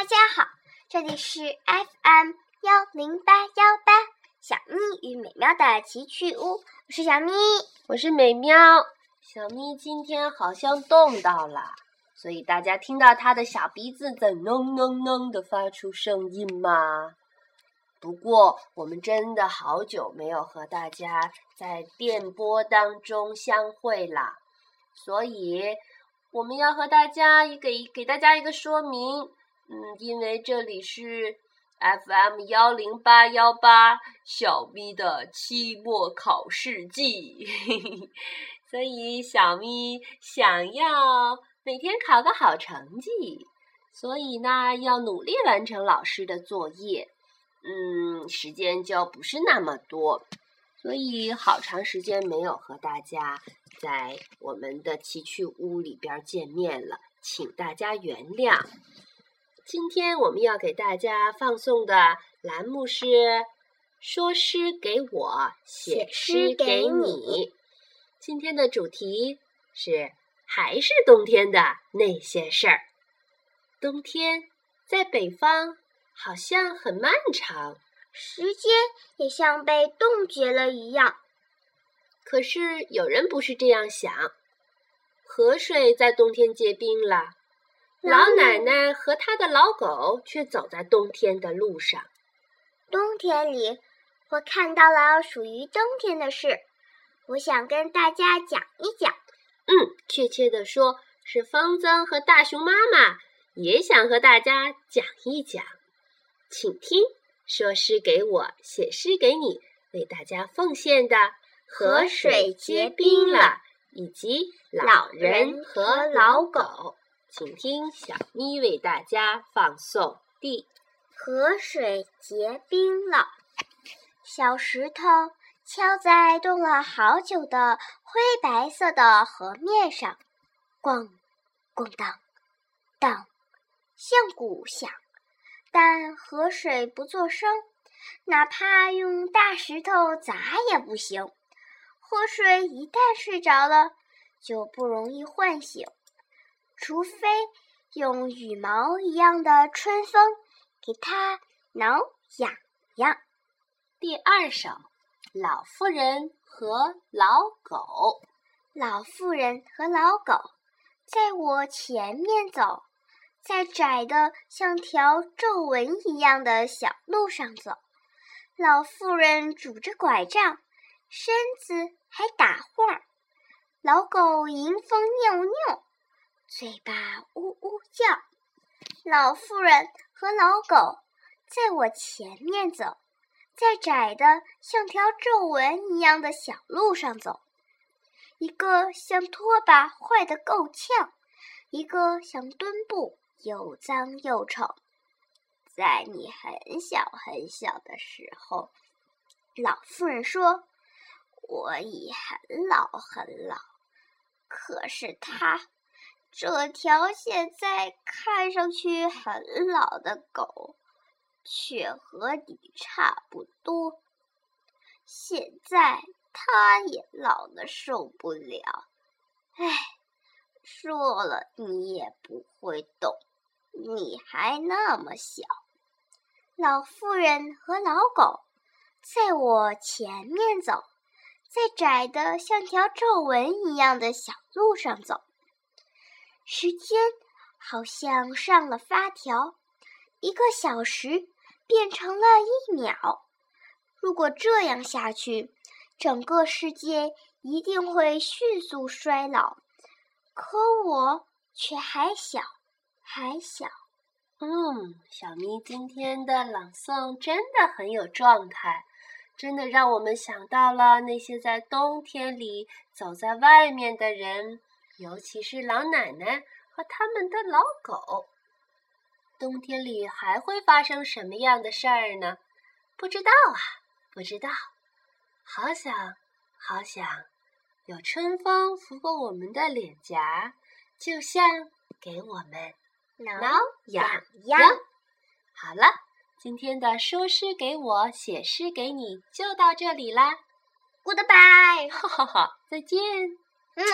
大家好，这里是 FM 幺零八幺八小咪与美妙的奇趣屋，我是小咪，我是美妙。小咪今天好像冻到了，所以大家听到它的小鼻子在哝哝哝的发出声音吗？不过我们真的好久没有和大家在电波当中相会了，所以我们要和大家给给大家一个说明。嗯，因为这里是 FM 幺零八幺八小咪的期末考试季，所以小咪想要每天考个好成绩，所以呢要努力完成老师的作业。嗯，时间就不是那么多，所以好长时间没有和大家在我们的奇趣屋里边见面了，请大家原谅。今天我们要给大家放送的栏目是“说诗给我，写诗给你”。今天的主题是还是冬天的那些事儿。冬天在北方好像很漫长，时间也像被冻结了一样。可是有人不是这样想，河水在冬天结冰了。老奶奶和她的老狗却走在冬天的路上。冬天里，我看到了属于冬天的事，我想跟大家讲一讲。嗯，确切的说，是风筝和大熊妈妈也想和大家讲一讲。请听，说诗给我，写诗给你，为大家奉献的《河水结冰了》以及《老人和老狗》。请听小咪为大家放送第《河水结冰了》。小石头敲在冻了好久的灰白色的河面上，咣咣当当，像鼓响。但河水不作声，哪怕用大石头砸也不行。河水一旦睡着了，就不容易唤醒。除非用羽毛一样的春风给它挠痒痒。第二首《老妇人和老狗》。老妇人和老狗在我前面走，在窄的像条皱纹一样的小路上走。老妇人拄着拐杖，身子还打晃儿。老狗迎风扭扭。嘴巴呜呜叫，老妇人和老狗在我前面走，在窄的像条皱纹一样的小路上走。一个像拖把坏得够呛，一个像墩布又脏又丑。在你很小很小的时候，老妇人说：“我已很老很老。”可是他。这条现在看上去很老的狗，却和你差不多。现在它也老得受不了。唉，说了你也不会懂，你还那么小。老妇人和老狗在我前面走，在窄的像条皱纹一样的小路上走。时间好像上了发条，一个小时变成了一秒。如果这样下去，整个世界一定会迅速衰老。可我却还小，还小。嗯，小咪今天的朗诵真的很有状态，真的让我们想到了那些在冬天里走在外面的人。尤其是老奶奶和他们的老狗，冬天里还会发生什么样的事儿呢？不知道啊，不知道。好想，好想，有春风拂过我们的脸颊，就像给我们挠痒痒。好了，今天的说诗给我，写诗给你，就到这里啦。Goodbye，哈哈哈，再见。嗯。